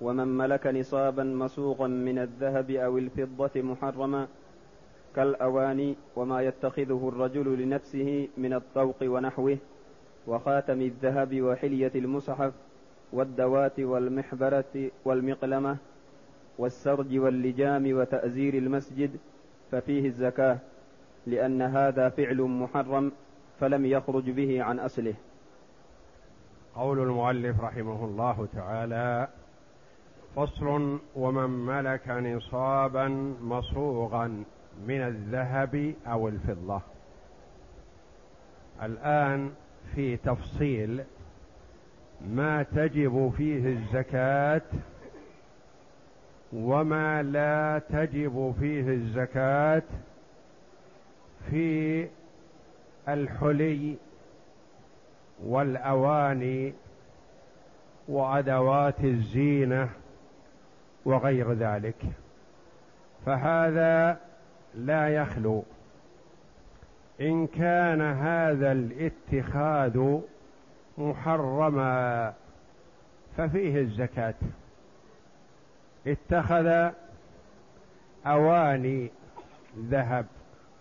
ومن ملك نصابا مسوقا من الذهب أو الفضة محرما كالاواني وما يتخذه الرجل لنفسه من الطوق ونحوه وخاتم الذهب وحلية المصحف والدوات والمحبرة والمقلمة والسرج واللجام وتأزير المسجد ففيه الزكاة لأن هذا فعل محرم فلم يخرج به عن أصله. قول المؤلف رحمه الله تعالى فصل ومن ملك نصابا مصوغا من الذهب أو الفضة. الآن في تفصيل ما تجب فيه الزكاة وما لا تجب فيه الزكاة في الحلي والأواني وأدوات الزينة وغير ذلك. فهذا لا يخلو. إن كان هذا الاتخاذ محرما ففيه الزكاة. اتخذ أواني ذهب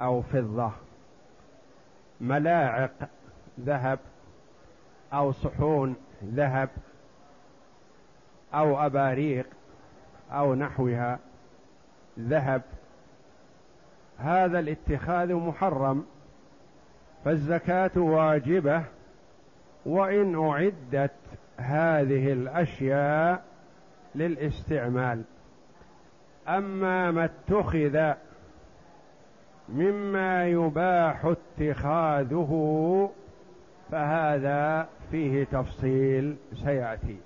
أو فضة ملاعق ذهب أو صحون ذهب أو أباريق أو نحوها ذهب. هذا الاتخاذ محرم فالزكاة واجبة وإن أعدت هذه الأشياء للاستعمال. أما ما اتخذ مما يباح اتخاذه فهذا فيه تفصيل سيأتي.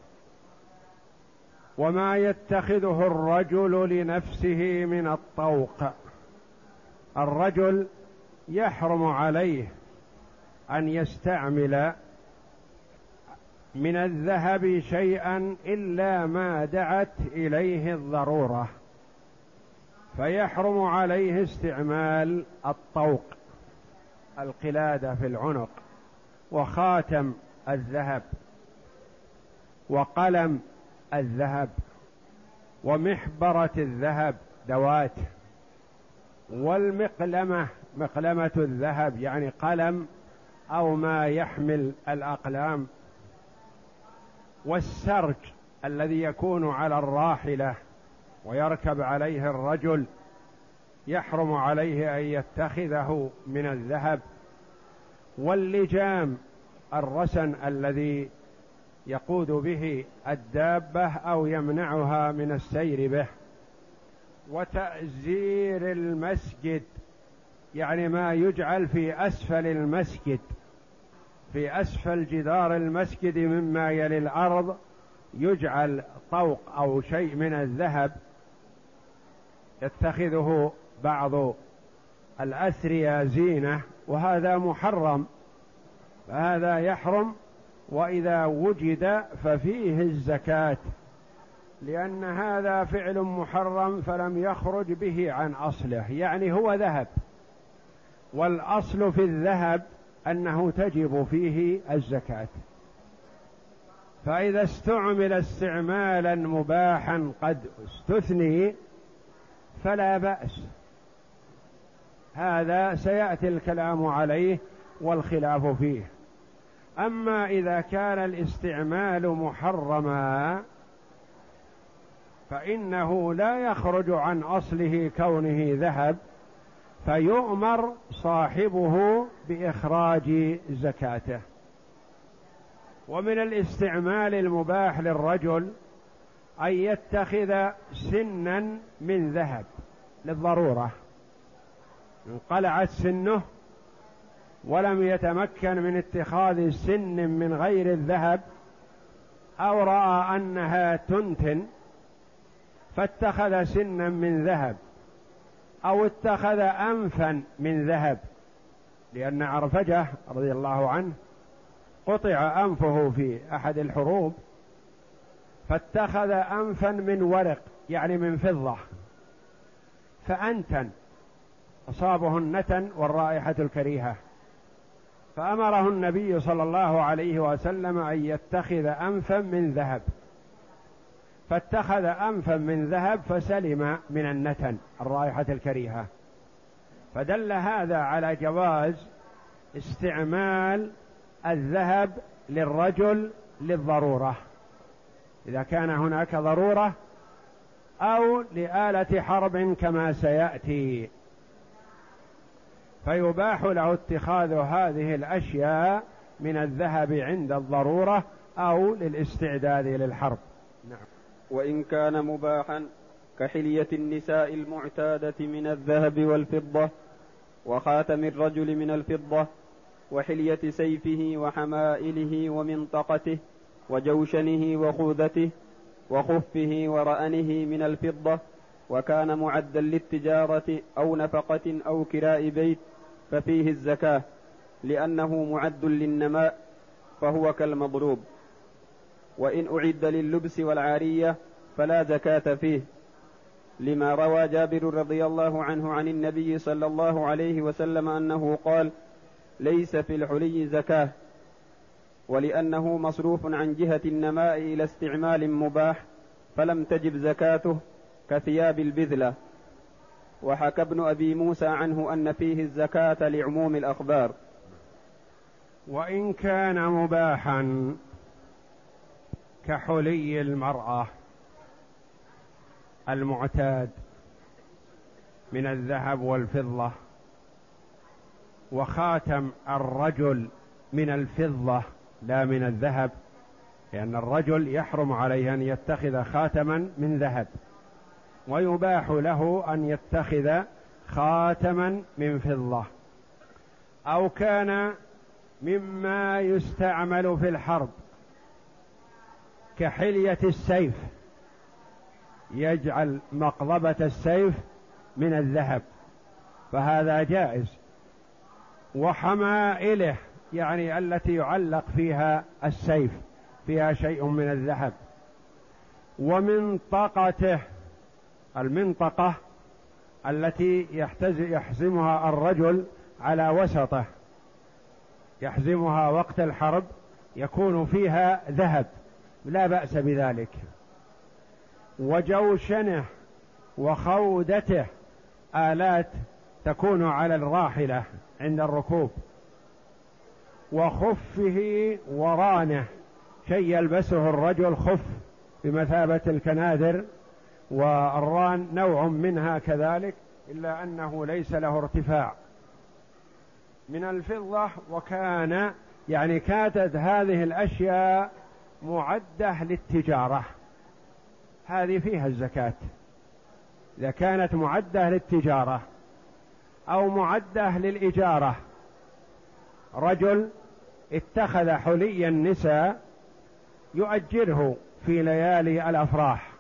وما يتخذه الرجل لنفسه من الطوق. الرجل يحرم عليه أن يستعمل من الذهب شيئا إلا ما دعت إليه الضرورة فيحرم عليه استعمال الطوق القلادة في العنق وخاتم الذهب وقلم الذهب ومحبرة الذهب دوات والمقلمة مقلمة الذهب يعني قلم أو ما يحمل الأقلام والسرج الذي يكون على الراحلة ويركب عليه الرجل يحرم عليه أن يتخذه من الذهب واللجام الرسن الذي يقود به الدابة أو يمنعها من السير به. وتأزير المسجد يعني ما يجعل في أسفل المسجد في أسفل جدار المسجد مما يلي الأرض يجعل طوق أو شيء من الذهب. يتخذه بعض الأثرياء زينة وهذا محرم فهذا يحرم. وإذا وجد ففيه الزكاة لأن هذا فعل محرم فلم يخرج به عن أصله يعني هو ذهب. والأصل في الذهب أنه تجب فيه الزكاة. فإذا استعمل استعمالا مباحا قد استثني فلا بأس. هذا سيأتي الكلام عليه والخلاف فيه. أما إذا كان الاستعمال محرما فإنه لا يخرج عن أصله كونه ذهب فيؤمر صاحبه بإخراج زكاته. ومن الاستعمال المباح للرجل أن يتخذ سنا من ذهب للضرورة. انقلعت سنه ولم يتمكن من اتخاذ سن من غير الذهب أو رأى أنها تنتن فاتخذ سنا من ذهب أو اتخذ أنفا من ذهب لأن عرفجة رضي الله عنه قطع أنفه في أحد الحروب فاتخذ أنفا من ورق يعني من فضة فأنتن أصابه النتن والرائحة الكريهة. فأمره النبي صلى الله عليه وسلم أن يتخذ أنفا من ذهب. فاتخذ أنفا من ذهب فسلم من النتن الرائحة الكريهة. فدل هذا على جواز استعمال الذهب للرجل للضرورة. إذا كان هناك ضرورة أو لآلة حرب كما سيأتي. فيباح له اتخاذ هذه الأشياء من الذهب عند الضرورة أو للاستعداد للحرب. نعم. وإن كان مباحا كحلية النساء المعتادة من الذهب والفضة وخاتم الرجل من الفضة وحلية سيفه وحمائله ومنطقته وجوشنه وخوذته وخفه ورأنه من الفضة وكان معدا للتجارة أو نفقة أو كراء بيت ففيه الزكاة لأنه معد للنماء فهو كالمضروب. وإن أعد لللبس والعارية فلا زكاة فيه. لما روى جابر رضي الله عنه عن النبي صلى الله عليه وسلم أنه قال ليس في الحلي زكاة ولأنه مصروف عن جهة النماء إلى استعمال مباح فلم تجب زكاته كثياب البذلة. وحكى ابن أبي موسى عنه أن فيه الزكاة لعموم الأخبار. وإن كان مباحا كحلي المرأة المعتاد من الذهب والفضة وخاتم الرجل من الفضة لا من الذهب لأن الرجل يحرم عليه أن يتخذ خاتما من ذهب. ويباح له أن يتخذ خاتما من فضة أو كان مما يستعمل في الحرب كحلية السيف يجعل مقضبة السيف من الذهب فهذا جائز. وحمائله يعني التي يعلق فيها السيف فيها شيء من الذهب. ومنطقته المنطقة التي يحتز يحزمها الرجل على وسطه. يحزمها وقت الحرب يكون فيها ذهب. لا بأس بذلك. وجوشنه وخودته آلات تكون على الراحلة عند الركوب. وخفه ورانه. شيء يلبسه الرجل خف بمثابة الكنادر والران نوع منها كذلك إلا أنه ليس له ارتفاع. من الفضة وكان يعني كانت هذه الأشياء معدة للتجارة. هذه فيها الزكاة. إذا كانت معدة للتجارة أو معدة للإجارة رجل اتخذ حلي النساء يؤجره في ليالي الأفراح.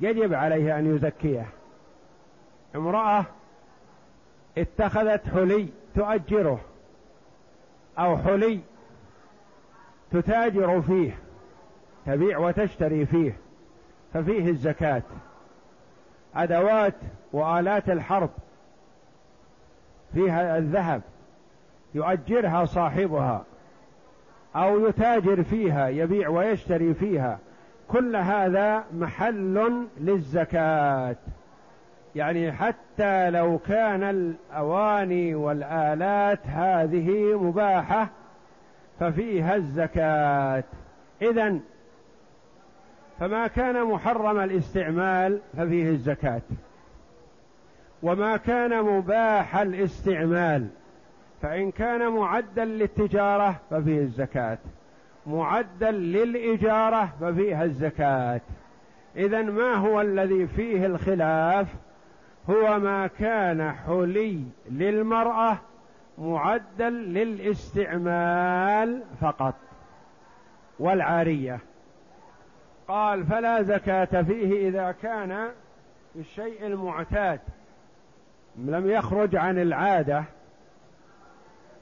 يجب عليه أن يزكيه. امرأة اتخذت حلي تؤجره أو حلي تتاجر فيه تبيع وتشتري فيه ففيه الزكاة. أدوات وآلات الحرب فيها الذهب يؤجرها صاحبها أو يتاجر فيها يبيع ويشتري فيها. كل هذا محل للزكاة. يعني حتى لو كان الأواني والآلات هذه مباحة ففيها الزكاة. اذا فما كان محرم الاستعمال ففيه الزكاة. وما كان مباح الاستعمال فإن كان معدا للتجارة ففيه الزكاة. معدا للإجارة ففيها الزكاة. إذا ما هو الذي فيه الخلاف؟ هو ما كان حلي للمرأة معدا للاستعمال فقط والعارية. قال فلا زكاة فيه إذا كان الشيء المعتاد لم يخرج عن العادة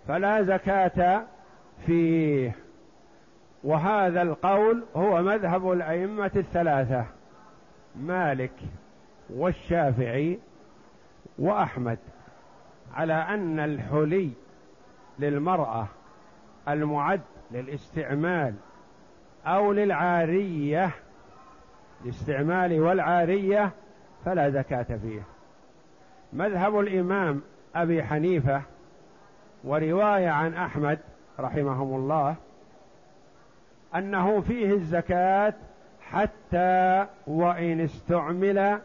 فلا زكاة فيه. وهذا القول هو مذهب الأئمة الثلاثة مالك والشافعي وأحمد على أن الحلي للمرأة المعد للاستعمال أو للعارية الاستعمال والعارية فلا زكاة فيه. مذهب الإمام أبي حنيفة ورواية عن أحمد رحمهم الله أنه فيه الزكاة حتى وإن استعمل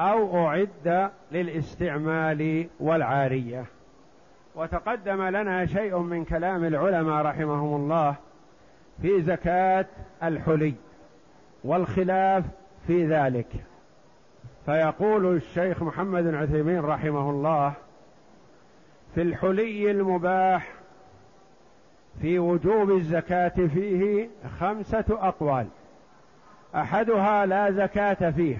أو أعد للاستعمال والعارية. وتقدم لنا شيء من كلام العلماء رحمهم الله في زكاة الحلي والخلاف في ذلك. فيقول الشيخ محمد بن عثيمين رحمه الله في الحلي المباح في وجوب الزكاة فيه خمسة أقوال. أحدها لا زكاة فيه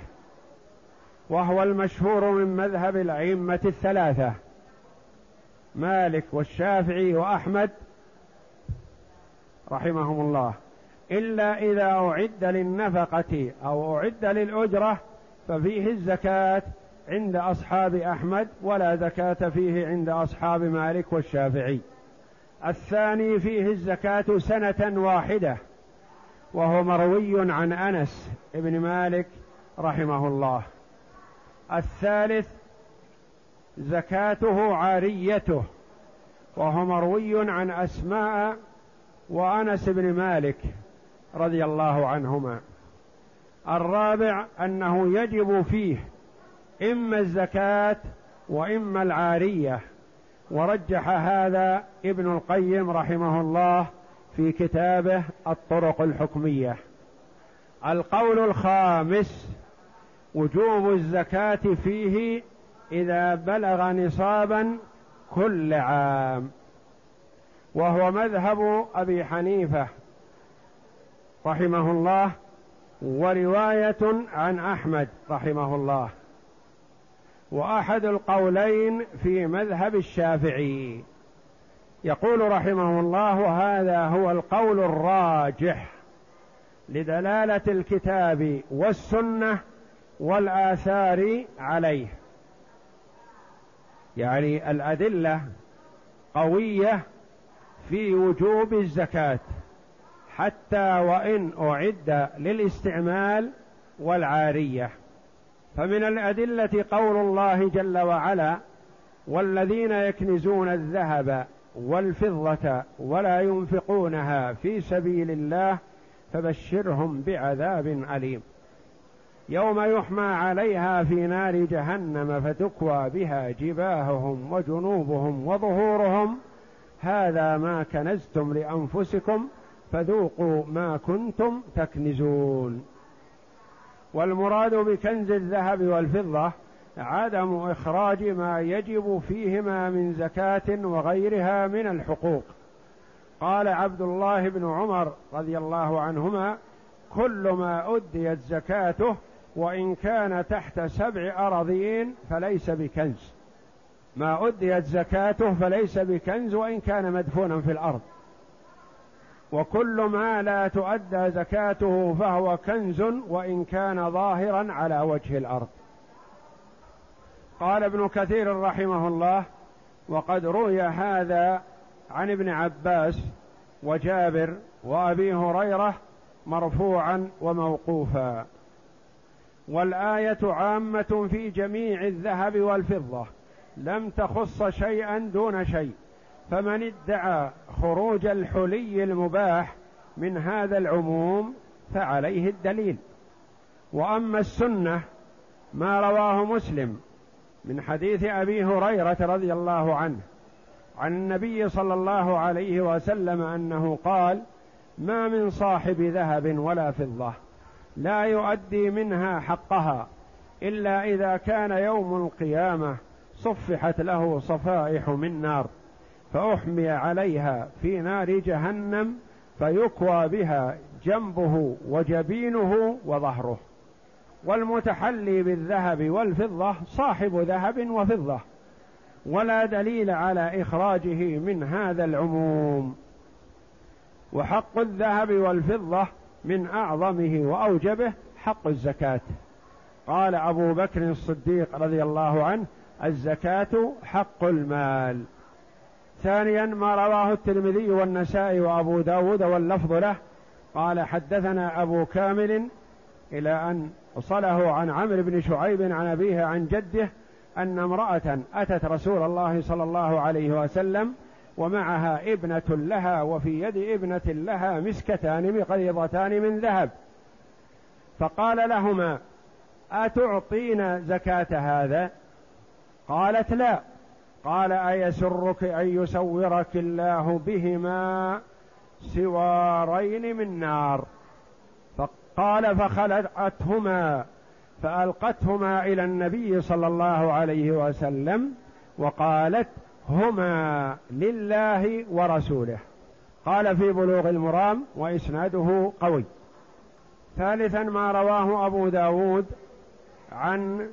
وهو المشهور من مذهب الأئمة الثلاثة مالك والشافعي وأحمد رحمهم الله. إلا إذا أعد للنفقة أو أعد للأجرة ففيه الزكاة عند أصحاب أحمد ولا زكاة فيه عند أصحاب مالك والشافعي. الثاني فيه الزكاة سنة واحدة وهو مروي عن أنس بن مالك رحمه الله. الثالث زكاته عاريته وهو مروي عن أسماء وأنس بن مالك رضي الله عنهما. الرابع أنه يجب فيه إما الزكاة وإما العارية. ورجح هذا ابن القيم رحمه الله في كتابه الطرق الحكمية. القول الخامس وجوب الزكاة فيه إذا بلغ نصابا كل عام. وهو مذهب أبي حنيفة رحمه الله ورواية عن أحمد رحمه الله. وأحد القولين في مذهب الشافعي. يقول رحمه الله هذا هو القول الراجح لدلالة الكتاب والسنة والآثار عليه. يعني الأدلة قوية في وجوب الزكاة حتى وإن أعد للاستعمال والعارية. فمن الأدلة قول الله جل وعلا والذين يكنزون الذهب والفضة ولا ينفقونها في سبيل الله فبشرهم بعذاب أليم. يوم يحمى عليها في نار جهنم فتكوى بها جباههم وجنوبهم وظهورهم هذا ما كنزتم لأنفسكم فذوقوا ما كنتم تكنزون. والمراد بكنز الذهب والفضة عدم إخراج ما يجب فيهما من زكاة وغيرها من الحقوق. قال عبد الله بن عمر رضي الله عنهما كل ما أديت زكاته وإن كان تحت سبع أراضين فليس بكنز. ما أديت زكاته فليس بكنز وإن كان مدفونا في الأرض. وكل ما لا تؤدى زكاته فهو كنز وإن كان ظاهرا على وجه الأرض. قال ابن كثير رحمه الله وقد روي هذا عن ابن عباس وجابر وأبي هريرة مرفوعا وموقوفا. والآية عامة في جميع الذهب والفضة لم تخص شيئا دون شيء. فمن ادعى خروج الحلي المباح من هذا العموم فعليه الدليل. وأما السنة ما رواه مسلم من حديث أبي هريرة رضي الله عنه عن النبي صلى الله عليه وسلم أنه قال ما من صاحب ذهب ولا فضة لا يؤدي منها حقها إلا إذا كان يوم القيامة صفحت له صفائح من نار. فأحمي عليها في نار جهنم فيكوى بها جنبه وجبينه وظهره. والمتحلي بالذهب والفضة صاحب ذهب وفضة ولا دليل على إخراجه من هذا العموم. وحق الذهب والفضة من أعظمه وأوجبه حق الزكاة. قال أبو بكر الصديق رضي الله عنه الزكاة حق المال. ثانيا ما رواه الترمذي والنسائي وأبو داود واللفظ له قال حدثنا أبو كامل إلى أن وصله عن عمرو بن شعيب عن أبيه عن جده أن امرأة أتت رسول الله صلى الله عليه وسلم ومعها ابنة لها وفي يد ابنة لها مسكتان مقيضتان من ذهب. فقال لهما أتعطين زكاة هذا؟ قالت لا. قال أيسرك أن يسورك الله بهما سوارين من نار؟ فقال فخلعتهما فألقتهما إلى النبي صلى الله عليه وسلم وقالت هما لله ورسوله. قال في بلوغ المرام وإسناده قوي. ثالثا ما رواه أبو داود عن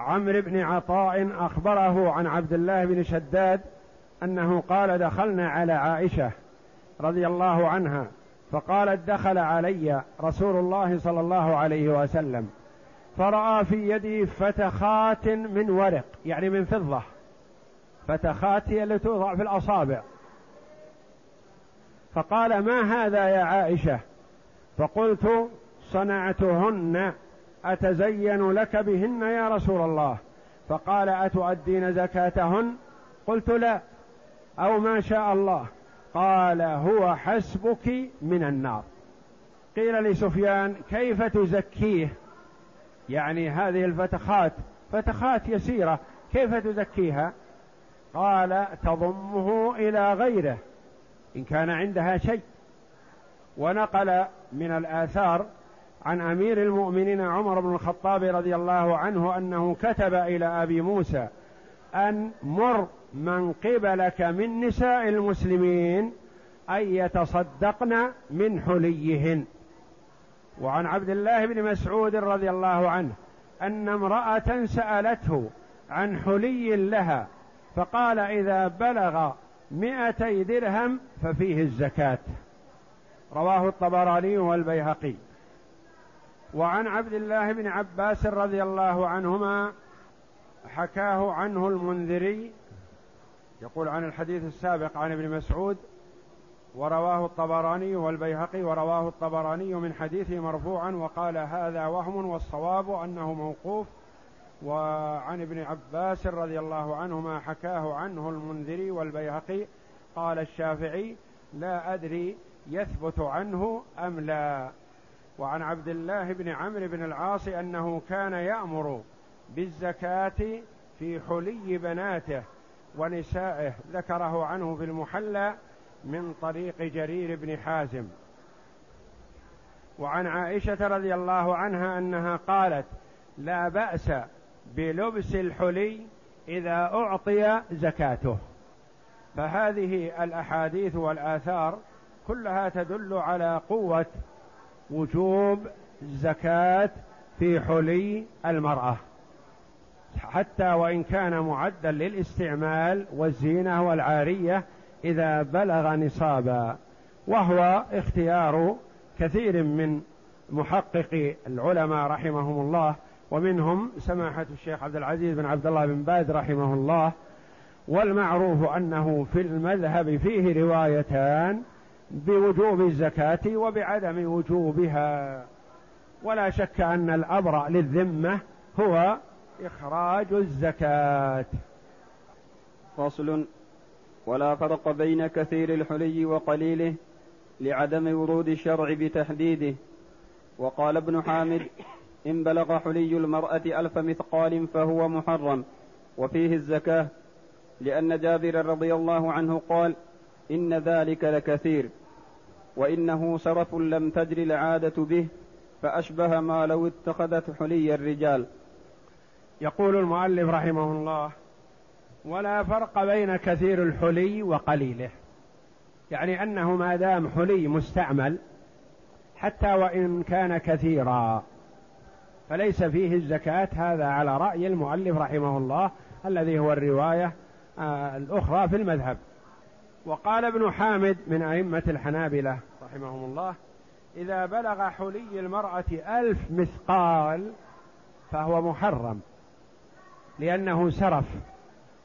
عمرو بن عطاء أخبره عن عبد الله بن شداد أنه قال دخلنا على عائشة رضي الله عنها فقالت دخل علي رسول الله صلى الله عليه وسلم فرأى في يدي فتخات من ورق يعني من فضة فتخات هي التي توضع في الأصابع. فقال ما هذا يا عائشة؟ فقلت صنعتهن أتزين لك بهن يا رسول الله؟ فقال أتؤدين زكاتهن؟ قلت لا. أو ما شاء الله. قال هو حسبك من النار. قيل لسفيان كيف تزكيه؟ يعني هذه الفتخات فتخات يسيرة كيف تزكيها؟ قال تضمه إلى غيره إن كان عندها شيء. ونقل من الآثار عن أمير المؤمنين عمر بن الخطاب رضي الله عنه أنه كتب إلى أبي موسى أن مر من قبلك من نساء المسلمين أن يتصدقن من حليهن. وعن عبد الله بن مسعود رضي الله عنه أن امرأة سألته عن حلي لها فقال إذا بلغ مائتي درهم ففيه الزكاة. رواه الطبراني والبيهقي. وعن عبد الله بن عباس رضي الله عنهما حكاه عنه المنذري يقول عن الحديث السابق عن ابن مسعود ورواه الطبراني والبيهقي ورواه الطبراني من حديثه مرفوعا وقال هذا وهم والصواب أنه موقوف. وعن ابن عباس رضي الله عنهما حكاه عنه المنذري والبيهقي قال الشافعي لا أدري يثبت عنه أم لا. وعن عبد الله بن عمرو بن العاص أنه كان يأمر بالزكاة في حلي بناته ونسائه. ذكره عنه في المحلى من طريق جرير بن حازم. وعن عائشة رضي الله عنها أنها قالت لا بأس بلبس الحلي إذا أعطي زكاته. فهذه الأحاديث والآثار كلها تدل على قوة وجوب زكاه في حلي المرأة. حتى وإن كان معدا للاستعمال والزينة والعارية إذا بلغ نصابا. وهو اختيار كثير من محققي العلماء رحمهم الله ومنهم سماحة الشيخ عبد العزيز بن عبد الله بن باز رحمه الله. والمعروف أنه في المذهب فيه روايتان بوجوب الزكاة وبعدم وجوبها. ولا شك أن الأبرأ للذمة هو إخراج الزكاة. فصل ولا فرق بين كثير الحلي وقليله لعدم ورود الشرع بتحديده. وقال ابن حامد إن بلغ حلي المرأة ألف مثقال فهو محرم. وفيه الزكاة لأن جابر رضي الله عنه قال إن ذلك لكثير وإنه سرف لم تجر العادة به فأشبه ما لو اتخذت حلي الرجال. يقول المؤلف رحمه الله ولا فرق بين كثير الحلي وقليله. يعني أنه ما دام حلي مستعمل حتى وإن كان كثيرا. فليس فيه الزكاة هذا على رأي المؤلف رحمه الله الذي هو الرواية آه، الأخرى في المذهب. وقال ابن حامد من أئمة الحنابلة رحمهم الله إذا بلغ حلي المرأة ألف مثقال فهو محرم لأنه سرف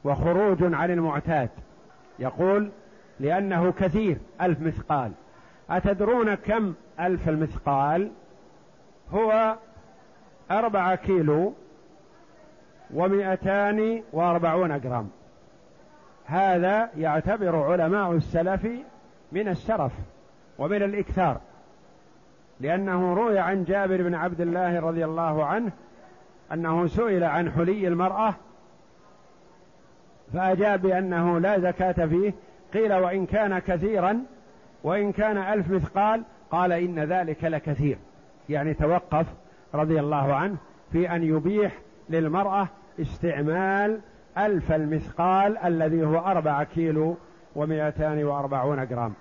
وخروج عن المعتاد. يقول لأنه كثير ألف مثقال. أتدرون كم ألف المثقال؟ هو أربعة كيلو ومئتان وأربعون جرام. هذا يعتبر علماء السلف من السرف ومن الإكثار لأنه روي عن جابر بن عبد الله رضي الله عنه أنه سئل عن حلي المرأة فأجاب بأنه لا زكاة فيه قيل وإن كان كثيرا وإن كان ألف مثقال قال إن ذلك لكثير يعني توقف رضي الله عنه في أن يبيح للمرأة استعمال ألف المثقال الذي هو أربعة كيلو ومئتان وأربعون جرام.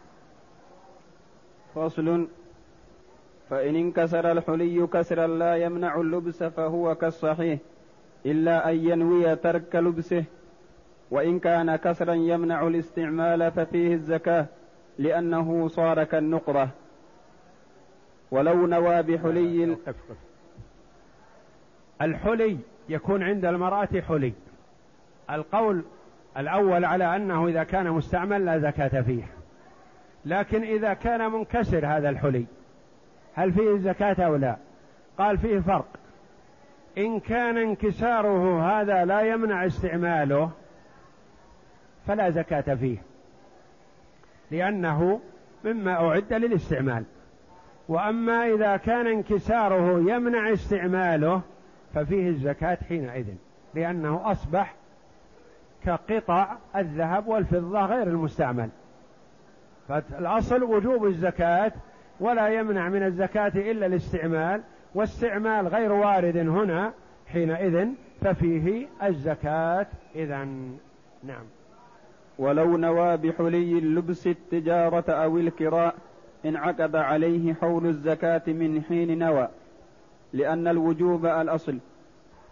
فصل. فإن انكسر الحلي كسرا لا يمنع اللبس فهو كالصحيح إلا أن ينوي ترك لبسه. وإن كان كسرا يمنع الاستعمال ففيه الزكاة لأنه صار كالنقرة. ولو نوى بحلي الحلي يكون عند المرأة حلي. القول الأول على أنه إذا كان مستعمل لا زكاة فيه. لكن إذا كان منكسر هذا الحلي هل فيه زكاة أو لا؟ قال فيه فرق. إن كان انكساره هذا لا يمنع استعماله فلا زكاة فيه. لأنه مما أعد للاستعمال. وأما إذا كان انكساره يمنع استعماله ففيه الزكاة حينئذ لأنه أصبح كقطع الذهب والفضة غير المستعمل. فالأصل وجوب الزكاة ولا يمنع من الزكاة إلا الاستعمال واستعمال غير وارد هنا حينئذ ففيه الزكاة. إذا نعم. ولو نوى بحلي اللبس التجارة أو الكراء انعقد عليه حول الزكاة من حين نوى لأن الوجوب الأصل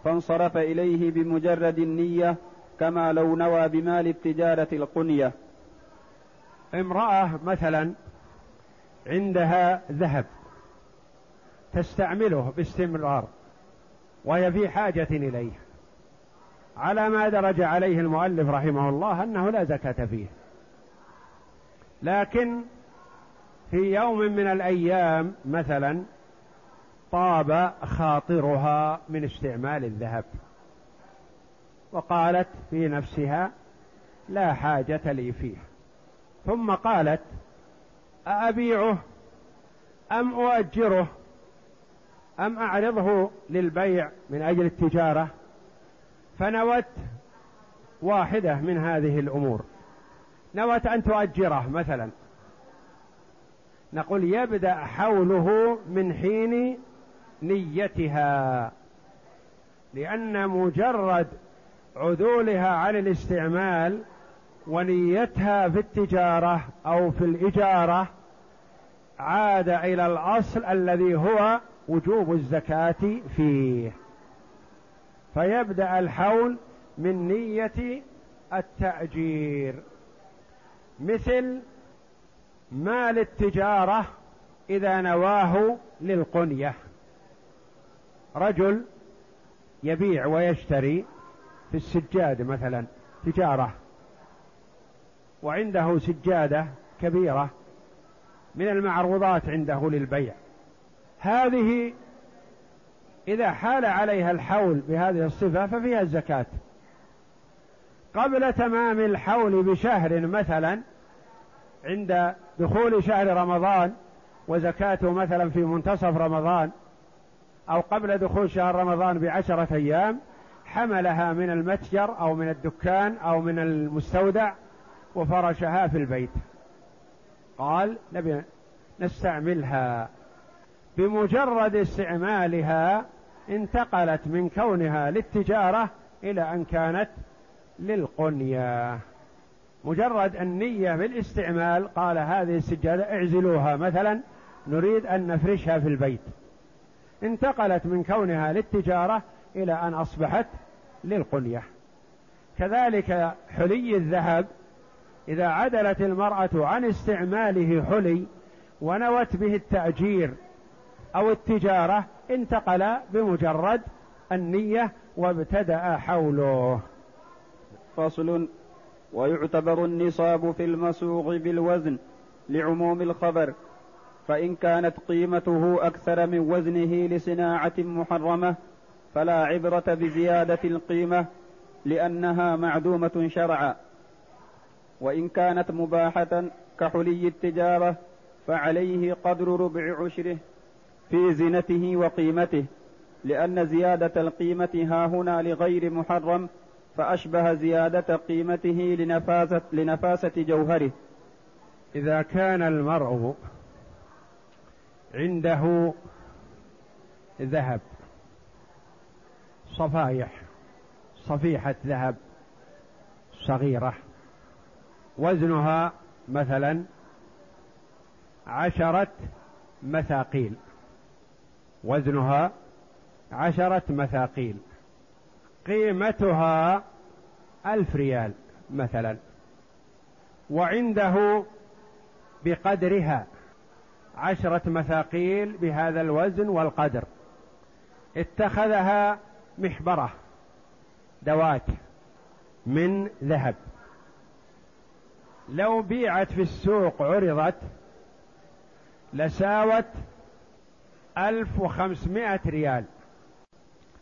فانصرف إليه بمجرد النية كما لو نوى بمال التجارة القنية. امرأة مثلا عندها ذهب تستعمله باستمرار وهي في حاجة إليه. على ما درج عليه المؤلف رحمه الله أنه لا زكاة فيه. لكن في يوم من الأيام مثلا طاب خاطرها من استعمال الذهب. وقالت في نفسها لا حاجة لي فيه. ثم قالت أأبيعه؟ أم أؤجره؟ أم أعرضه للبيع من أجل التجارة؟ فنوت واحدة من هذه الأمور. نوت أن تؤجره مثلا. نقول يبدأ حوله من حين نيتها لأن مجرد عدولها عن الاستعمال ونيتها في التجارة أو في الإجارة عاد إلى الأصل الذي هو وجوب الزكاة فيه. فيبدأ الحول من نية التأجير. مثل مال التجارة إذا نواه للقنية. رجل يبيع ويشتري في السجاد مثلا تجارة. وعنده سجادة كبيرة من المعروضات عنده للبيع. هذه إذا حال عليها الحول بهذه الصفة ففيها الزكاة. قبل تمام الحول بشهر مثلا عند دخول شهر رمضان وزكاته مثلا في منتصف رمضان أو قبل دخول شهر رمضان بعشرة أيام حملها من المتجر أو من الدكان أو من المستودع وفرشها في البيت. قال نبي نستعملها. بمجرد استعمالها انتقلت من كونها للتجارة إلى أن كانت للقنية. مجرد النية بالاستعمال قال هذه السجادة اعزلوها. مثلا نريد أن نفرشها في البيت. انتقلت من كونها للتجارة إلى أن أصبحت للقنية كذلك حلي الذهب إذا عدلت المرأة عن استعماله حلي ونوت به التأجير أو التجارة انتقل بمجرد النية وابتدأ حوله. فصل ويعتبر النصاب في المسوغ بالوزن لعموم الخبر فإن كانت قيمته أكثر من وزنه لصناعة محرمة فلا عبرة بزيادة القيمة لأنها معدومة شرعا. وإن كانت مباحة كحلي التجارة فعليه قدر ربع عشره في زنته وقيمته لأن زيادة القيمة ها هنا لغير محرم فأشبه زيادة قيمته لنفاسة, لنفاسة جوهره. إذا كان المرء عنده ذهب صفايح صفيحة ذهب صغيرة وزنها مثلا عشرة مثاقيل وزنها عشرة مثاقيل قيمتها ألف ريال مثلا وعنده بقدرها عشرة مثاقيل بهذا الوزن والقدر اتخذها محبرة دوات من ذهب. لو بيعت في السوق عرضت لساوت ألف وخمسمائة ريال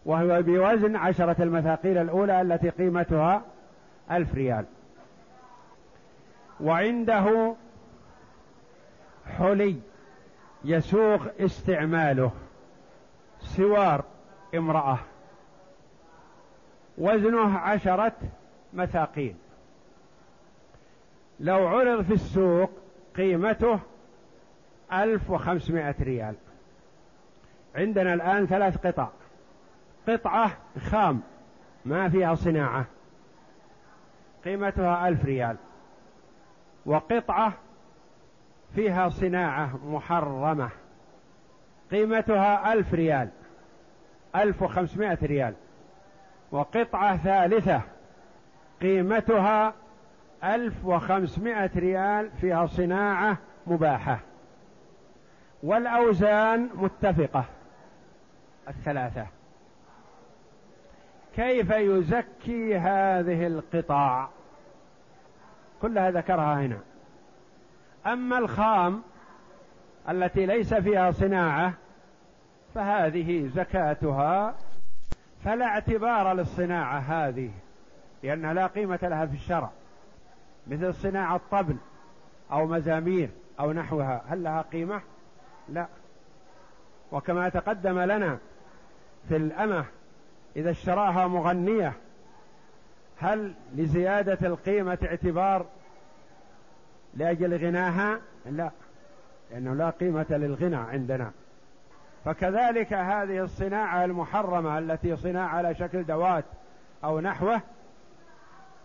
وهو بوزن عشرة المثاقيل الأولى التي قيمتها ألف ريال. وعنده حلي يسوغ استعماله سوار امرأة. وزنه عشرة مثاقيل لو عرض في السوق قيمته ألف وخمسمائة ريال. عندنا الآن ثلاث قطع. قطعة خام ما فيها صناعة. قيمتها ألف ريال. وقطعة فيها صناعة محرمة. قيمتها ألف ريال. ألف وخمسمائة ريال. وقطعة ثالثة. قيمتها ألف وخمسمائة ريال فيها صناعة مباحة. والأوزان متفقة الثلاثة. كيف يزكي هذه القطع كلها ذكرها هنا. أما الخام التي ليس فيها صناعة فهذه زكاتها فلا اعتبار للصناعة هذه لأنها لا قيمة لها في الشرع. مثل صناعة طبل أو مزامير أو نحوها هل لها قيمة؟ لا. وكما تقدم لنا في الأمة إذا اشتراها مغنية هل لزيادة القيمة اعتبار لأجل غناها؟ لا لأنه لا قيمة للغنى عندنا. فكذلك هذه الصناعة المحرمة التي صناعة على شكل دوات أو نحوه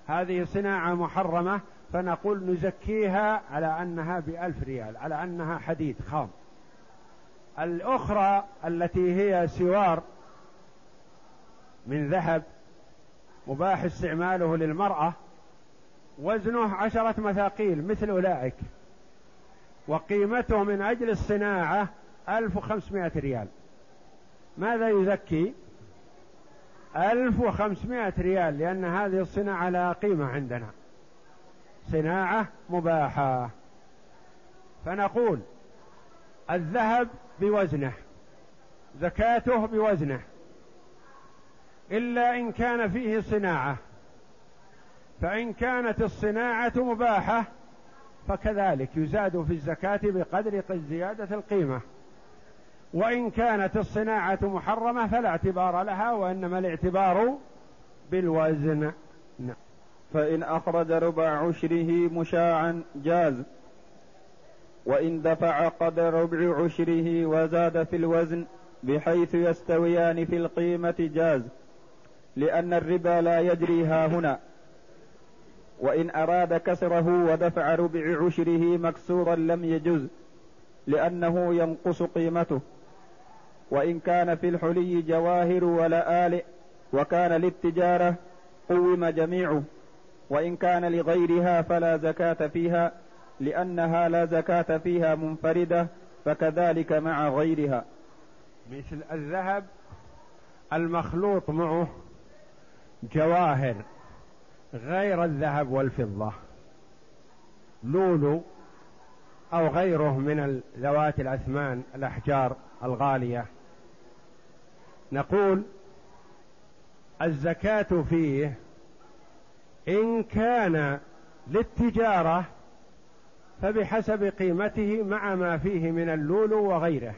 هذه صناعة محرمة فنقول نزكيها على أنها بألف ريال على أنها حديد خام. الأخرى التي هي سوار من ذهب مباح استعماله للمرأة وزنه عشرة مثاقيل مثل أولئك وقيمته من أجل الصناعة ألف وخمسمائة ريال. ماذا يزكي؟ ألف وخمسمائة ريال لأن هذه الصناعة لها قيمة عندنا. صناعة مباحة. فنقول الذهب بوزنه زكاته بوزنه. إلا إن كان فيه صناعة. فإن كانت الصناعة مباحة فكذلك يزاد في الزكاة بقدر زيادة القيمة. وإن كانت الصناعة محرمة فلا اعتبار لها وإنما الاعتبار بالوزن. نعم. فإن أخرج ربع عشره مشاعا جاز وإن دفع قدر ربع عشره وزاد في الوزن بحيث يستويان في القيمة جاز لأن الربا لا يجري ها هنا. وإن أراد كسره ودفع ربع عشره مكسورا لم يجز لأنه ينقص قيمته. وإن كان في الحلي جواهر ولآلئ وكان للتجارة قوم جميعه وإن كان لغيرها فلا زكاة فيها لأنها لا زكاة فيها منفردة فكذلك مع غيرها. مثل الذهب المخلوط معه جواهر غير الذهب والفضة لولو أو غيره من ذوات الأثمان الأحجار الغالية. نقول الزكاة فيه إن كان للتجارة فبحسب قيمته مع ما فيه من اللولو وغيره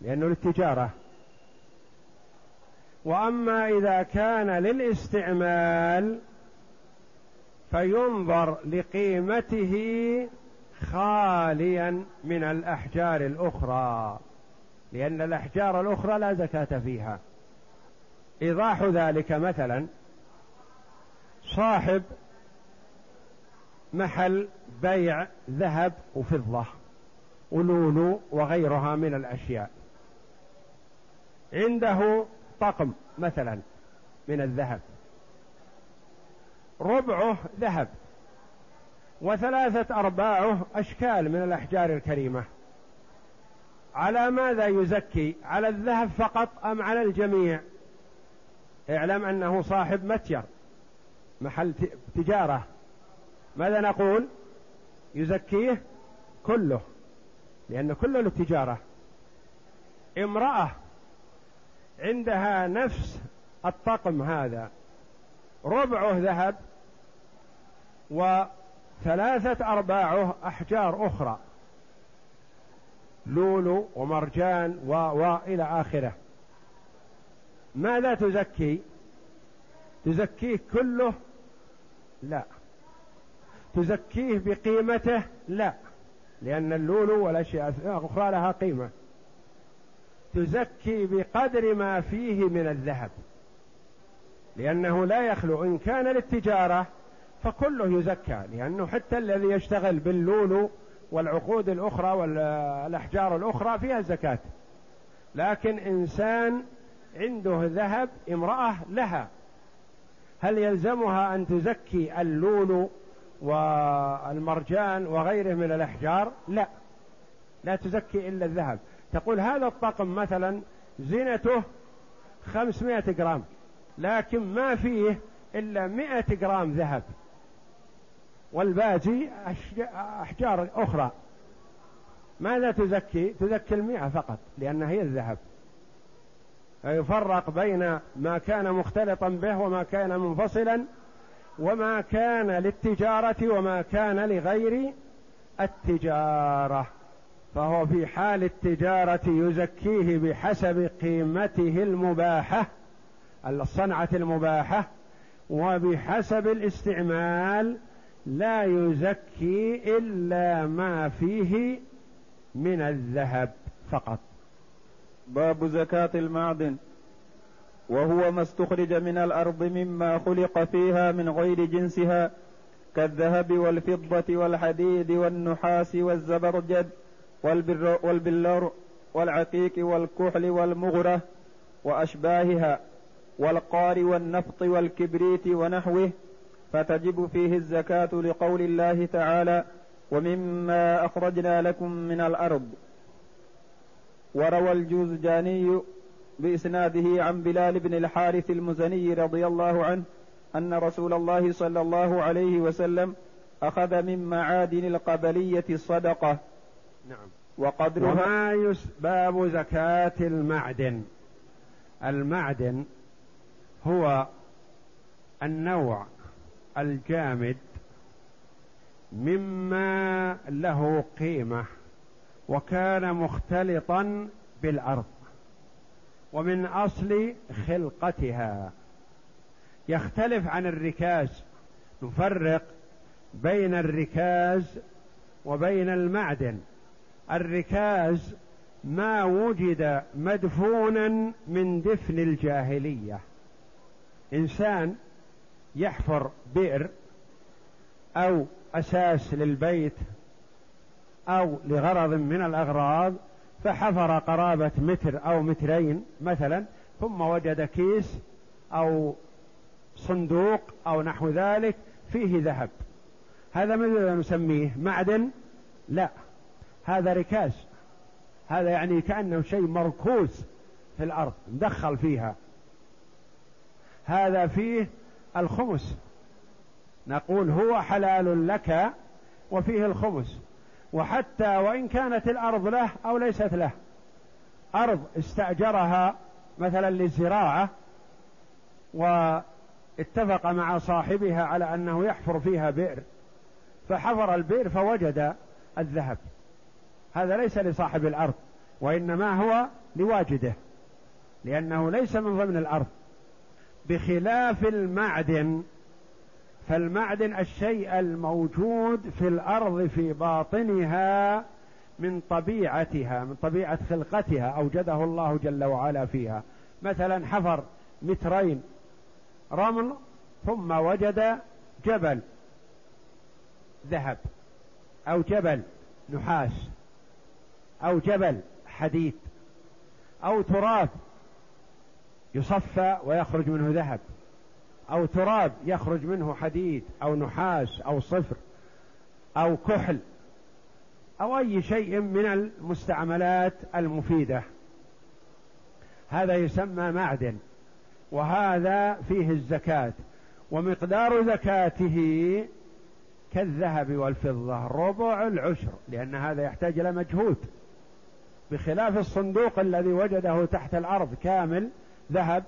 لأنه للتجارة. وأما إذا كان للاستعمال فينظر لقيمته خاليا من الأحجار الأخرى. لأن الأحجار الأخرى لا زكاة فيها. إيضاح ذلك مثلا صاحب محل بيع ذهب وفضة ولولو وغيرها من الأشياء. عنده طقم مثلا من الذهب. ربعه ذهب. وثلاثة أرباعه أشكال من الأحجار الكريمة. على ماذا يزكي؟ على الذهب فقط أم على الجميع؟ اعلم أنه صاحب متجر محل تجارة. ماذا نقول؟ يزكيه كله لأن كله للتجارة. امرأة عندها نفس الطقم هذا ربعه ذهب وثلاثة أرباعه أحجار أخرى. لولو ومرجان و و إلى آخره. ماذا تزكي؟ تزكيه كله؟ لا. تزكيه بقيمته؟ لا. لأن اللولو والأشياء الأخرى لها قيمة. تزكي بقدر ما فيه من الذهب. لأنه لا يخلو. إن كان للتجارة فكله يزكى. لأنه حتى الذي يشتغل باللولو والعقود الأخرى والأحجار الأخرى فيها الزكاة لكن إنسان عنده ذهب امرأة لها. هل يلزمها أن تزكي اللولو والمرجان وغيره من الأحجار؟ لا. لا تزكي إلا الذهب. تقول هذا الطقم مثلا زينته خمسمائة جرام لكن ما فيه إلا مئة جرام ذهب. والباقي أحجار أخرى. ماذا تزكي؟ تزكي المئة فقط لأنها هي الذهب. فيفرق بين ما كان مختلطا به وما كان منفصلا وما كان للتجارة وما كان لغير التجارة. فهو في حال التجارة يزكيه بحسب قيمته المباحة الصنعة المباحة وبحسب الاستعمال لا يزكي إلا ما فيه من الذهب فقط. باب زكاة المعدن. وهو ما استخرج من الأرض مما خلق فيها من غير جنسها كالذهب والفضة والحديد والنحاس والزبرجد والبلور والعقيق والكحل والمغرة وأشباهها والقار والنفط والكبريت ونحوه فتجب فيه الزكاة لقول الله تعالى ومما أخرجنا لكم من الأرض. وروى الجوزجاني بإسناده عن بلال بن الحارث المزني رضي الله عنه أن رسول الله صلى الله عليه وسلم أخذ من معادن القبلية الصدقة نعم. وقدرها وما يس باب زكاة المعدن. المعدن هو النوع الجامد مما له قيمة وكان مختلطا بالأرض ومن أصل خلقتها. يختلف عن الركاز نفرق بين الركاز وبين المعدن. الركاز ما وجد مدفونا من دفن الجاهلية. إنسان يحفر بئر أو أساس للبيت أو لغرض من الأغراض فحفر قرابة متر أو مترين مثلا ثم وجد كيس أو صندوق أو نحو ذلك فيه ذهب. هذا ماذا نسميه معدن؟ لا هذا ركاز. هذا يعني كأنه شيء مركوز في الأرض مدخل فيها. هذا فيه الخمس نقول هو حلال لك وفيه الخمس وحتى وإن كانت الأرض له أو ليست له. أرض استأجرها مثلا للزراعة واتفق مع صاحبها على أنه يحفر فيها بئر. فحفر البئر فوجد الذهب. هذا ليس لصاحب الأرض وإنما هو لواجده لأنه ليس من ضمن الأرض. بخلاف المعدن فالمعدن الشيء الموجود في الأرض في باطنها من طبيعتها من طبيعة خلقتها أوجده الله جل وعلا فيها. مثلا حفر مترين رمل ثم وجد جبل ذهب أو جبل نحاس أو جبل حديد أو تراب يصفى ويخرج منه ذهب أو تراب يخرج منه حديد أو نحاس أو صفر أو كحل أو أي شيء من المستعملات المفيدة. هذا يسمى معدن وهذا فيه الزكاة ومقدار زكاته كالذهب والفضة ربع العشر لأن هذا يحتاج إلى مجهود بخلاف الصندوق الذي وجده تحت الأرض كامل ذهب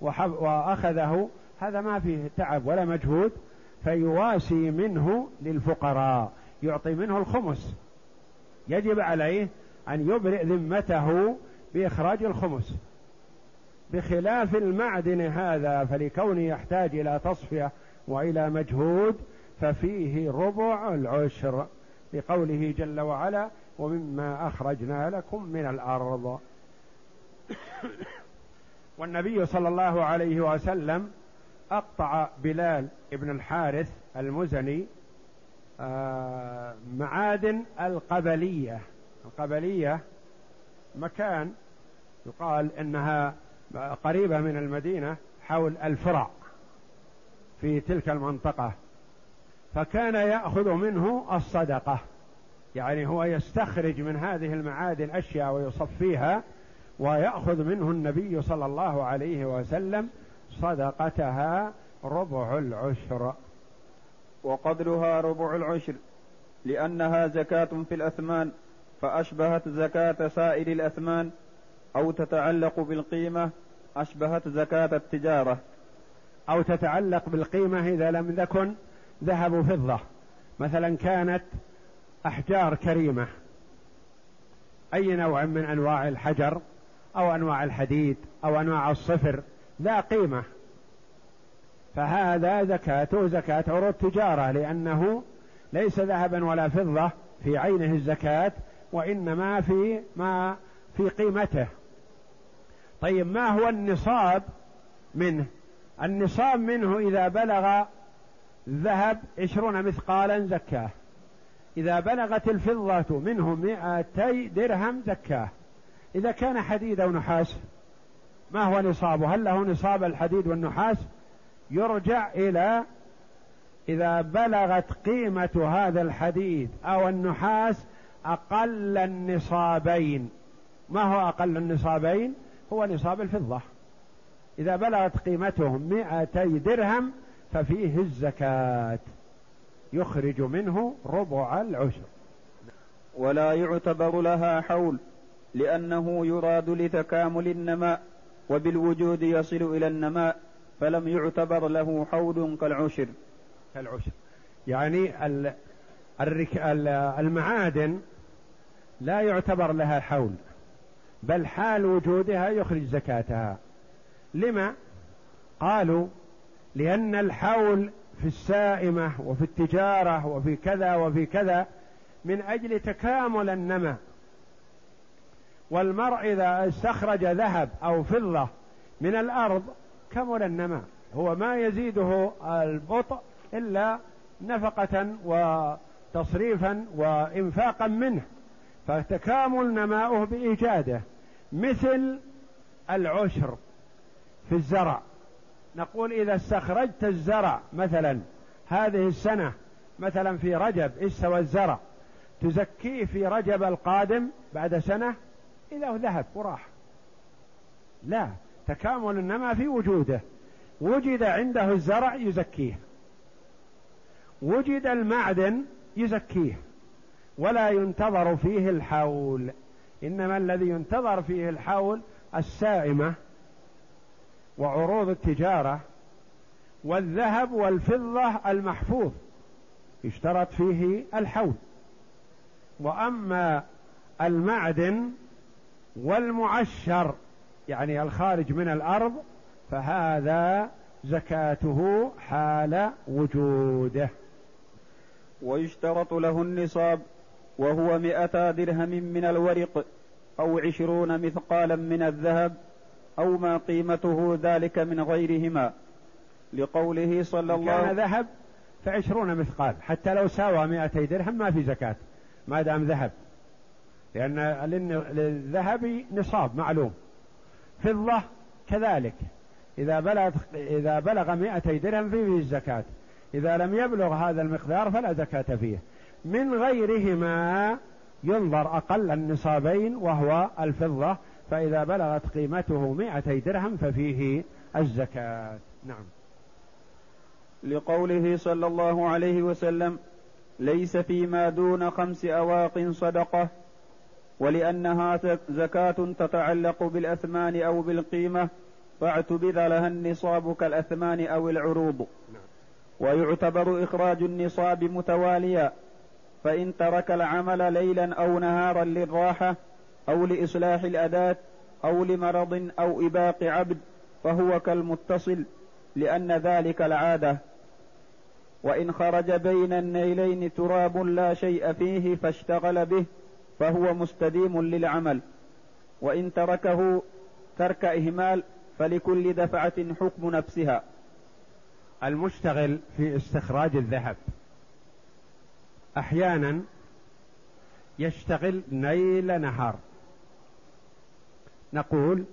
وأخذه هذا ما فيه تعب ولا مجهود فيواسي منه للفقراء يعطي منه الخمس. يجب عليه أن يبرئ ذمته بإخراج الخمس. بخلاف المعدن هذا فلكونه يحتاج إلى تصفية وإلى مجهود ففيه ربع العشر لقوله جل وعلا ومما أخرجنا لكم من الأرض. والنبي صلى الله عليه وسلم أقطع بلال ابن الحارث المزني آه، معادن القبلية. القبلية مكان يقال إنها قريبة من المدينة حول الفرع في تلك المنطقة. فكان يأخذ منه الصدقة. يعني هو يستخرج من هذه المعادن أشياء ويصفيها ويأخذ منه النبي صلى الله عليه وسلم صدقتها ربع العشر. وقدرها ربع العشر لأنها زكاة في الأثمان فأشبهت زكاة سائر الأثمان أو تتعلق بالقيمة أشبهت زكاة التجارة. أو تتعلق بالقيمة إذا لم يكن ذهب وفضة مثلا كانت أحجار كريمة أي نوع من أنواع الحجر؟ أو أنواع الحديد أو أنواع الصفر لا قيمة. فهذا زكاته زكاة عروض تجارة لأنه ليس ذهبا ولا فضة في عينه الزكاة وإنما في ما في قيمته. طيب ما هو النصاب منه؟ النصاب منه إذا بلغ الذهب عشرون مثقالا زكاة. إذا بلغت الفضة منه مئتي درهم زكاة. إذا كان حديد أو نحاس ما هو نصابه؟ هل له نصاب الحديد والنحاس؟ يرجع إلى إذا بلغت قيمة هذا الحديد أو النحاس أقل النصابين. ما هو أقل النصابين؟ هو نصاب الفضة. إذا بلغت قيمتهم مائتي درهم ففيه الزكاة. يخرج منه ربع العشر. ولا يعتبر لها حول. لأنه يراد لتكامل النماء وبالوجود يصل إلى النماء فلم يعتبر له حول كالعشر. كالعشر. يعني الرك... المعادن لا يعتبر لها حول بل حال وجودها يخرج زكاتها. لما؟ قالوا لأن الحول في السائمة وفي التجارة وفي كذا وفي كذا من أجل تكامل النماء. والمرء إذا استخرج ذهب أو فضة من الأرض كمل النماء هو ما يزيده البطء إلا نفقة وتصريفا وإنفاقا منه. فتكامل نماؤه بإيجاده مثل العشر في الزرع. نقول إذا استخرجت الزرع مثلا هذه السنة مثلا في رجب استوى الزرع. تزكيه في رجب القادم بعد سنة إذا ذهب وراح. لا تكامل النمى في وجوده. وجد عنده الزرع يزكيه. وجد المعدن يزكيه. ولا ينتظر فيه الحول. إنما الذي ينتظر فيه الحول السائمة وعروض التجارة والذهب والفضة المحفوظ. يشترط فيه الحول. وأما المعدن والمعشر يعني الخارج من الأرض فهذا زكاته حال وجوده. ويشترط له النصاب وهو مئتا درهم من الورق أو عشرون مثقالا من الذهب أو ما قيمته ذلك من غيرهما. لقوله صلى الله عليه وسلم كان ذهب فعشرون مثقال حتى لو ساوى مئتي درهم ما في زكاة ما دام ذهب. لأن للذهب نصاب معلوم. فضة كذلك. إذا بلغ إذا بلغ مئتي درهم فيه الزكاة. إذا لم يبلغ هذا المقدار فلا زكاة فيه. من غيرهما ينظر أقل النصابين وهو الفضة فإذا بلغت قيمته مئتي درهم ففيه الزكاة. نعم. لقوله صلى الله عليه وسلم ليس فيما دون خمس أواق صدقة. ولأنها زكاة تتعلق بالأثمان أو بالقيمة فاعتبر لها النصاب كالأثمان أو العروض نعم. ويعتبر إخراج النصاب متواليا فإن ترك العمل ليلا أو نهارا للراحة أو لإصلاح الأداة أو لمرض أو إباق عبد فهو كالمتصل لأن ذلك العادة وإن خرج بين النيلين تراب لا شيء فيه فاشتغل به فهو مستديم للعمل. وإن تركه ترك إهمال فلكل دفعة حكم نفسها. المشتغل في استخراج الذهب. أحيانا يشتغل نيل نهار. نقول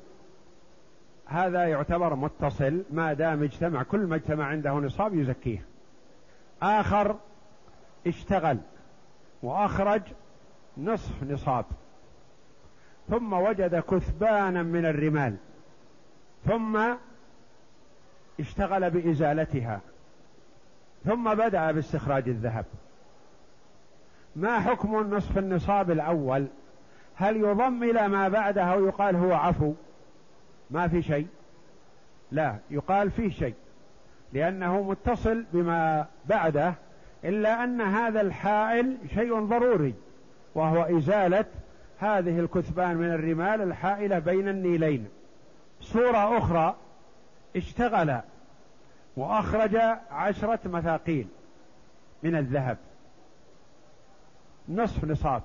هذا يعتبر متصل ما دام اجتمع كل ما اجتمع عنده نصاب يزكيه. آخر اشتغل. وأخرج نصف نصاب. ثم وجد كثبانا من الرمال. ثم اشتغل بإزالتها. ثم بدأ باستخراج الذهب. ما حكم النصف النصاب الأول؟ هل يضم إلى ما بعده أو يقال هو عفو؟ ما في شيء. لا يقال فيه شيء. لأنه متصل بما بعده إلا أن هذا الحائل شيء ضروري. وهو إزالة هذه الكثبان من الرمال الحائلة بين النيلين. صورة أخرى اشتغل وأخرج عشرة مثاقيل من الذهب. نصف نصاب.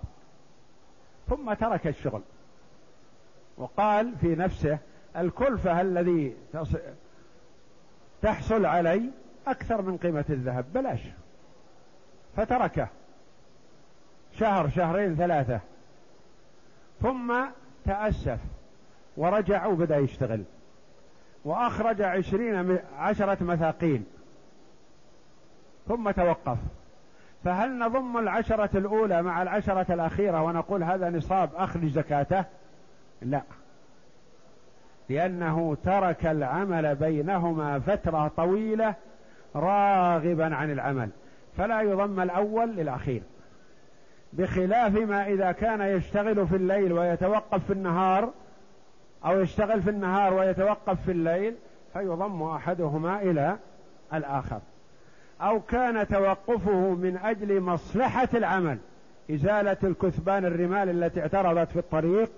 ثم ترك الشغل. وقال في نفسه الكلفة الذي تحصل علي أكثر من قيمة الذهب. بلاش. فتركه. شهر شهرين ثلاثة. ثم تأسف ورجع وبدأ يشتغل. وأخرج عشرين عشرة مثاقيل. ثم توقف. فهل نضم العشرة الأولى مع العشرة الأخيرة ونقول هذا نصاب أخرج زكاته لا. لأنه ترك العمل بينهما فترة طويلة راغبا عن العمل. فلا يضم الأول للأخير. بخلاف ما إذا كان يشتغل في الليل ويتوقف في النهار أو يشتغل في النهار ويتوقف في الليل فيضم أحدهما إلى الآخر. أو كان توقفه من أجل مصلحة العمل إزالة الكثبان الرمال التي اعترضت في الطريق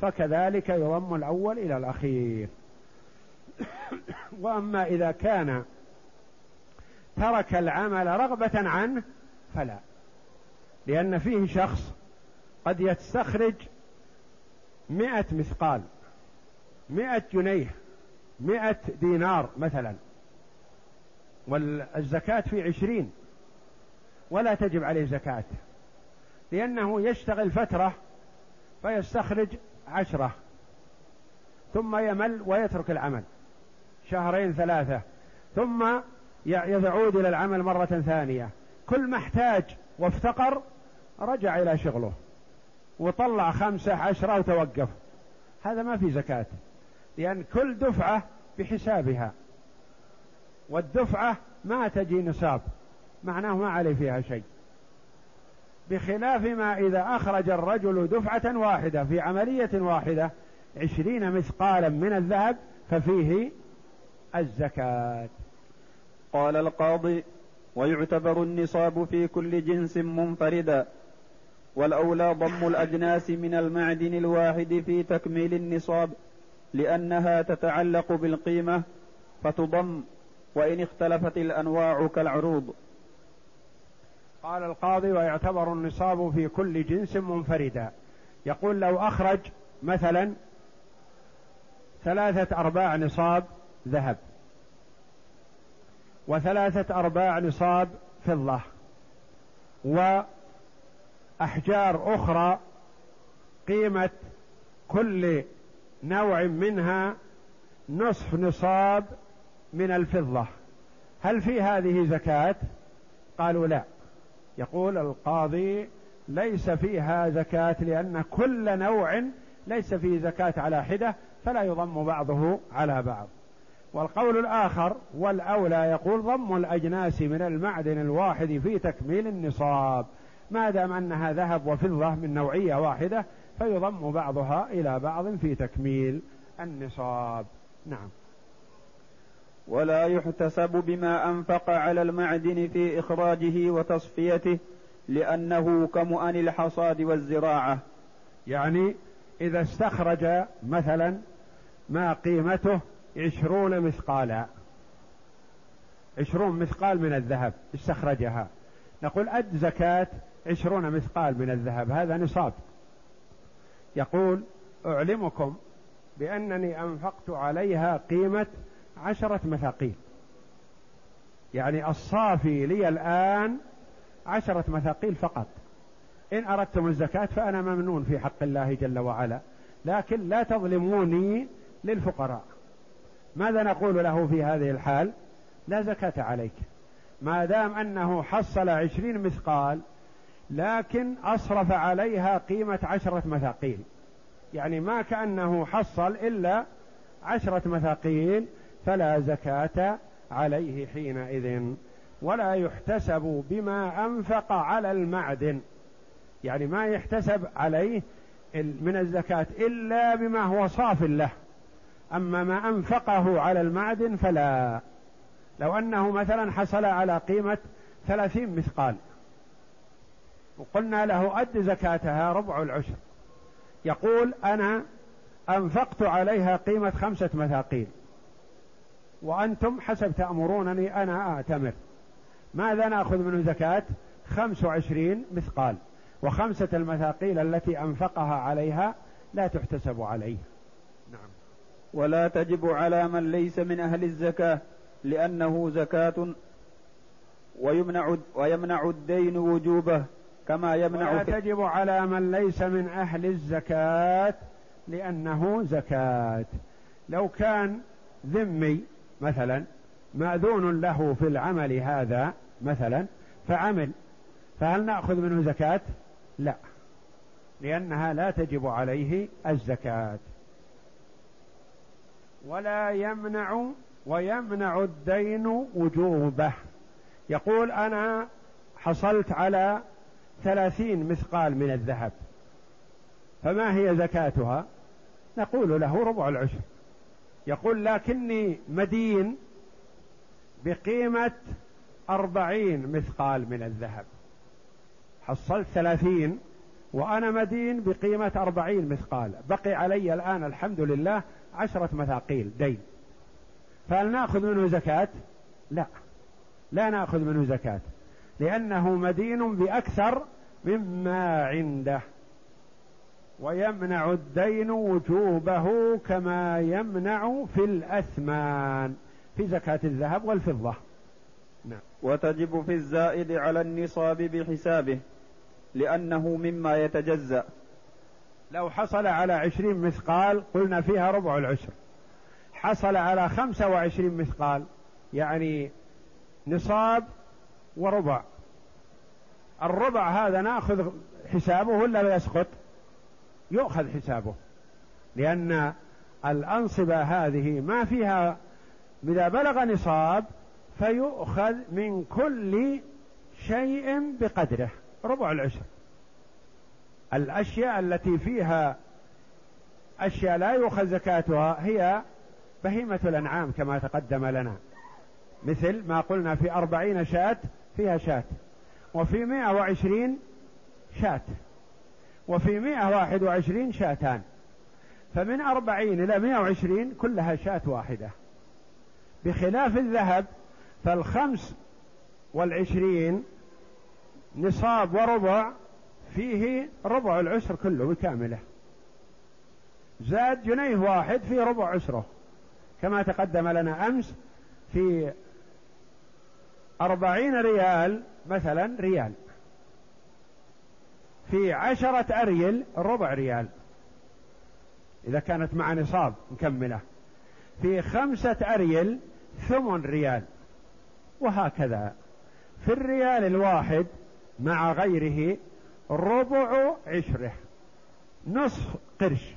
فكذلك يضم الأول إلى الأخير. وأما إذا كان ترك العمل رغبة عنه فلا. لأن فيه شخص قد يستخرج مئة مثقال مئة جنيه مئة دينار مثلا. والزكاة في عشرين ولا تجب عليه زكاة لأنه يشتغل فترة فيستخرج عشرة ثم يمل ويترك العمل شهرين ثلاثة ثم يعود إلى العمل مرة ثانية. كل ما احتاج وافتقر رجع إلى شغله وطلع خمسة عشرة وتوقف. هذا ما في زكاة لأن كل دفعة بحسابها. والدفعة ما تجي نصاب معناه ما عليه فيها شيء. بخلاف ما إذا أخرج الرجل دفعة واحدة في عملية واحدة عشرين مثقالا من الذهب ففيه الزكاة. قال القاضي ويعتبر النصاب في كل جنس منفردا. والأولى ضم الأجناس من المعدن الواحد في تكميل النصاب لأنها تتعلق بالقيمة فتضم وإن اختلفت الأنواع كالعروض. قال القاضي ويعتبر النصاب في كل جنس منفردا. يقول لو أخرج مثلا ثلاثة أرباع نصاب ذهب وثلاثة أرباع نصاب فضة وأحجار أخرى قيمة كل نوع منها نصف نصاب من الفضة. هل في هذه زكاة؟ قالوا لا. يقول القاضي ليس فيها زكاة لأن كل نوع ليس فيه زكاة على حدة فلا يضم بعضه على بعض. والقول الآخر والأولى يقول ضم الأجناس من المعدن الواحد في تكميل النصاب. ما دام أنها ذهب وفضة من نوعية واحدة فيضم بعضها إلى بعض في تكميل النصاب. نعم. ولا يحتسب بما أنفق على المعدن في إخراجه وتصفيته لأنه كمؤن الحصاد والزراعة. يعني إذا استخرج مثلا ما قيمته عشرون مثقالا. عشرون مثقال من الذهب استخرجها. نقول أد زكاة عشرون مثقال من الذهب هذا نصاب. يقول أعلمكم بأنني أنفقت عليها قيمة عشرة مثاقيل. يعني الصافي لي الآن عشرة مثاقيل فقط. إن أردتم الزكاة فأنا ممنون في حق الله جل وعلا لكن لا تظلموني للفقراء. ماذا نقول له في هذه الحال؟ لا زكاة عليك. ما دام أنه حصل عشرين مثقال لكن أصرف عليها قيمة عشرة مثاقيل. يعني ما كأنه حصل إلا عشرة مثاقيل فلا زكاة عليه حينئذ ولا يحتسب بما أنفق على المعدن. يعني ما يحتسب عليه من الزكاة إلا بما هو صاف له. أما ما أنفقه على المعدن فلا. لو أنه مثلا حصل على قيمة ثلاثين مثقال وقلنا له أد زكاتها ربع العشر. يقول أنا أنفقت عليها قيمة خمسة مثاقيل وأنتم حسب تأمرونني أنا أعتمر. ماذا نأخذ منه زكاة؟ خمس وعشرين مثقال. وخمسة المثاقيل التي أنفقها عليها لا تحتسب عليه. نعم. ولا تجب على من ليس من أهل الزكاة لأنه زكاة ويمنع ويمنع الدين وجوبه. كما يمنع ولا تجب على من ليس من أهل الزكاة لأنه زكاة. لو كان ذمي مثلا مأذون له في العمل هذا مثلا فعمل. فهل نأخذ منه زكاة؟ لا لأنها لا تجب عليه الزكاة. ولا يمنع ويمنع الدين وجوبه. يقول أنا حصلت على ثلاثين مثقال من الذهب. فما هي زكاتها؟ نقول له ربع العشر. يقول لكني مدين بقيمة أربعين مثقال من الذهب. حصلت ثلاثين وأنا مدين بقيمة أربعين مثقال. بقي علي الآن الحمد لله عشرة مثاقيل دين. فهل نأخذ منه زكاة؟ لا. لا نأخذ منه زكاة. لأنه مدين بأكثر مما عنده ويمنع الدين وجوبه كما يمنع في الأثمان في زكاة الذهب والفضة. نعم. وتجب في الزائد على النصاب بحسابه لأنه مما يتجزأ. لو حصل على عشرين مثقال قلنا فيها ربع العشر. حصل على خمسة وعشرين مثقال يعني نصاب وربع. الربع هذا ناخذ حسابه ولا يسقط؟ يؤخذ حسابه. لأن الأنصبة هذه ما فيها إذا بلغ نصاب فيؤخذ من كل شيء بقدره ربع العشر. الأشياء التي فيها أشياء لا يؤخذ زكاتها هي بهيمة الأنعام كما تقدم لنا. مثل ما قلنا في أربعين شاة فيها شاة. وفي مائة وعشرين شاة. وفي مائة واحد وعشرين شاتان. فمن أربعين إلى مائة وعشرين كلها شاة واحدة. بخلاف الذهب فالخمس والعشرين نصاب وربع فيه ربع العشر كله بكاملة. زاد جنيه واحد في ربع عشره كما تقدم لنا أمس في أربعين ريال مثلا ريال. في عشرة أريل ربع ريال. إذا كانت مع نصاب مكملة. في خمسة أريل ثمن ريال. وهكذا. في الريال الواحد مع غيره ربع عشره. نصف قرش.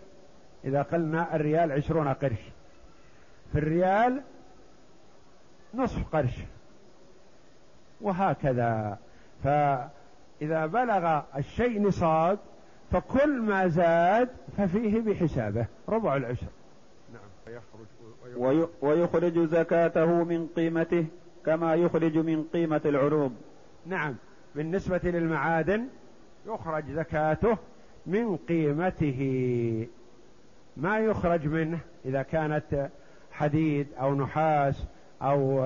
إذا قلنا الريال عشرون قرش. في الريال نصف قرش. وهكذا. فإذا بلغ الشيء نصاب فكل ما زاد ففيه بحسابه ربع العشر. نعم ويخرج ويخرج زكاته من قيمته كما يخرج من قيمة العروض نعم بالنسبة للمعادن يخرج زكاته من قيمته. ما يخرج منه؟ إذا كانت حديد أو نحاس أو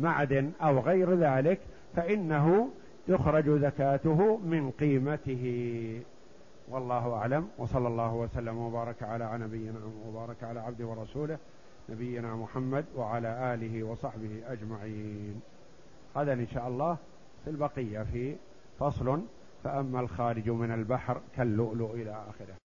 معدن أو غير ذلك فإنه يخرج زكاته من قيمته. والله أعلم. وصلى الله وسلم وبارك على نبينا وبارك على عبده ورسوله نبينا محمد وعلى آله وصحبه أجمعين. غدا إن شاء الله في البقية في فصل. فأما الخارج من البحر كاللؤلؤ إلى آخره.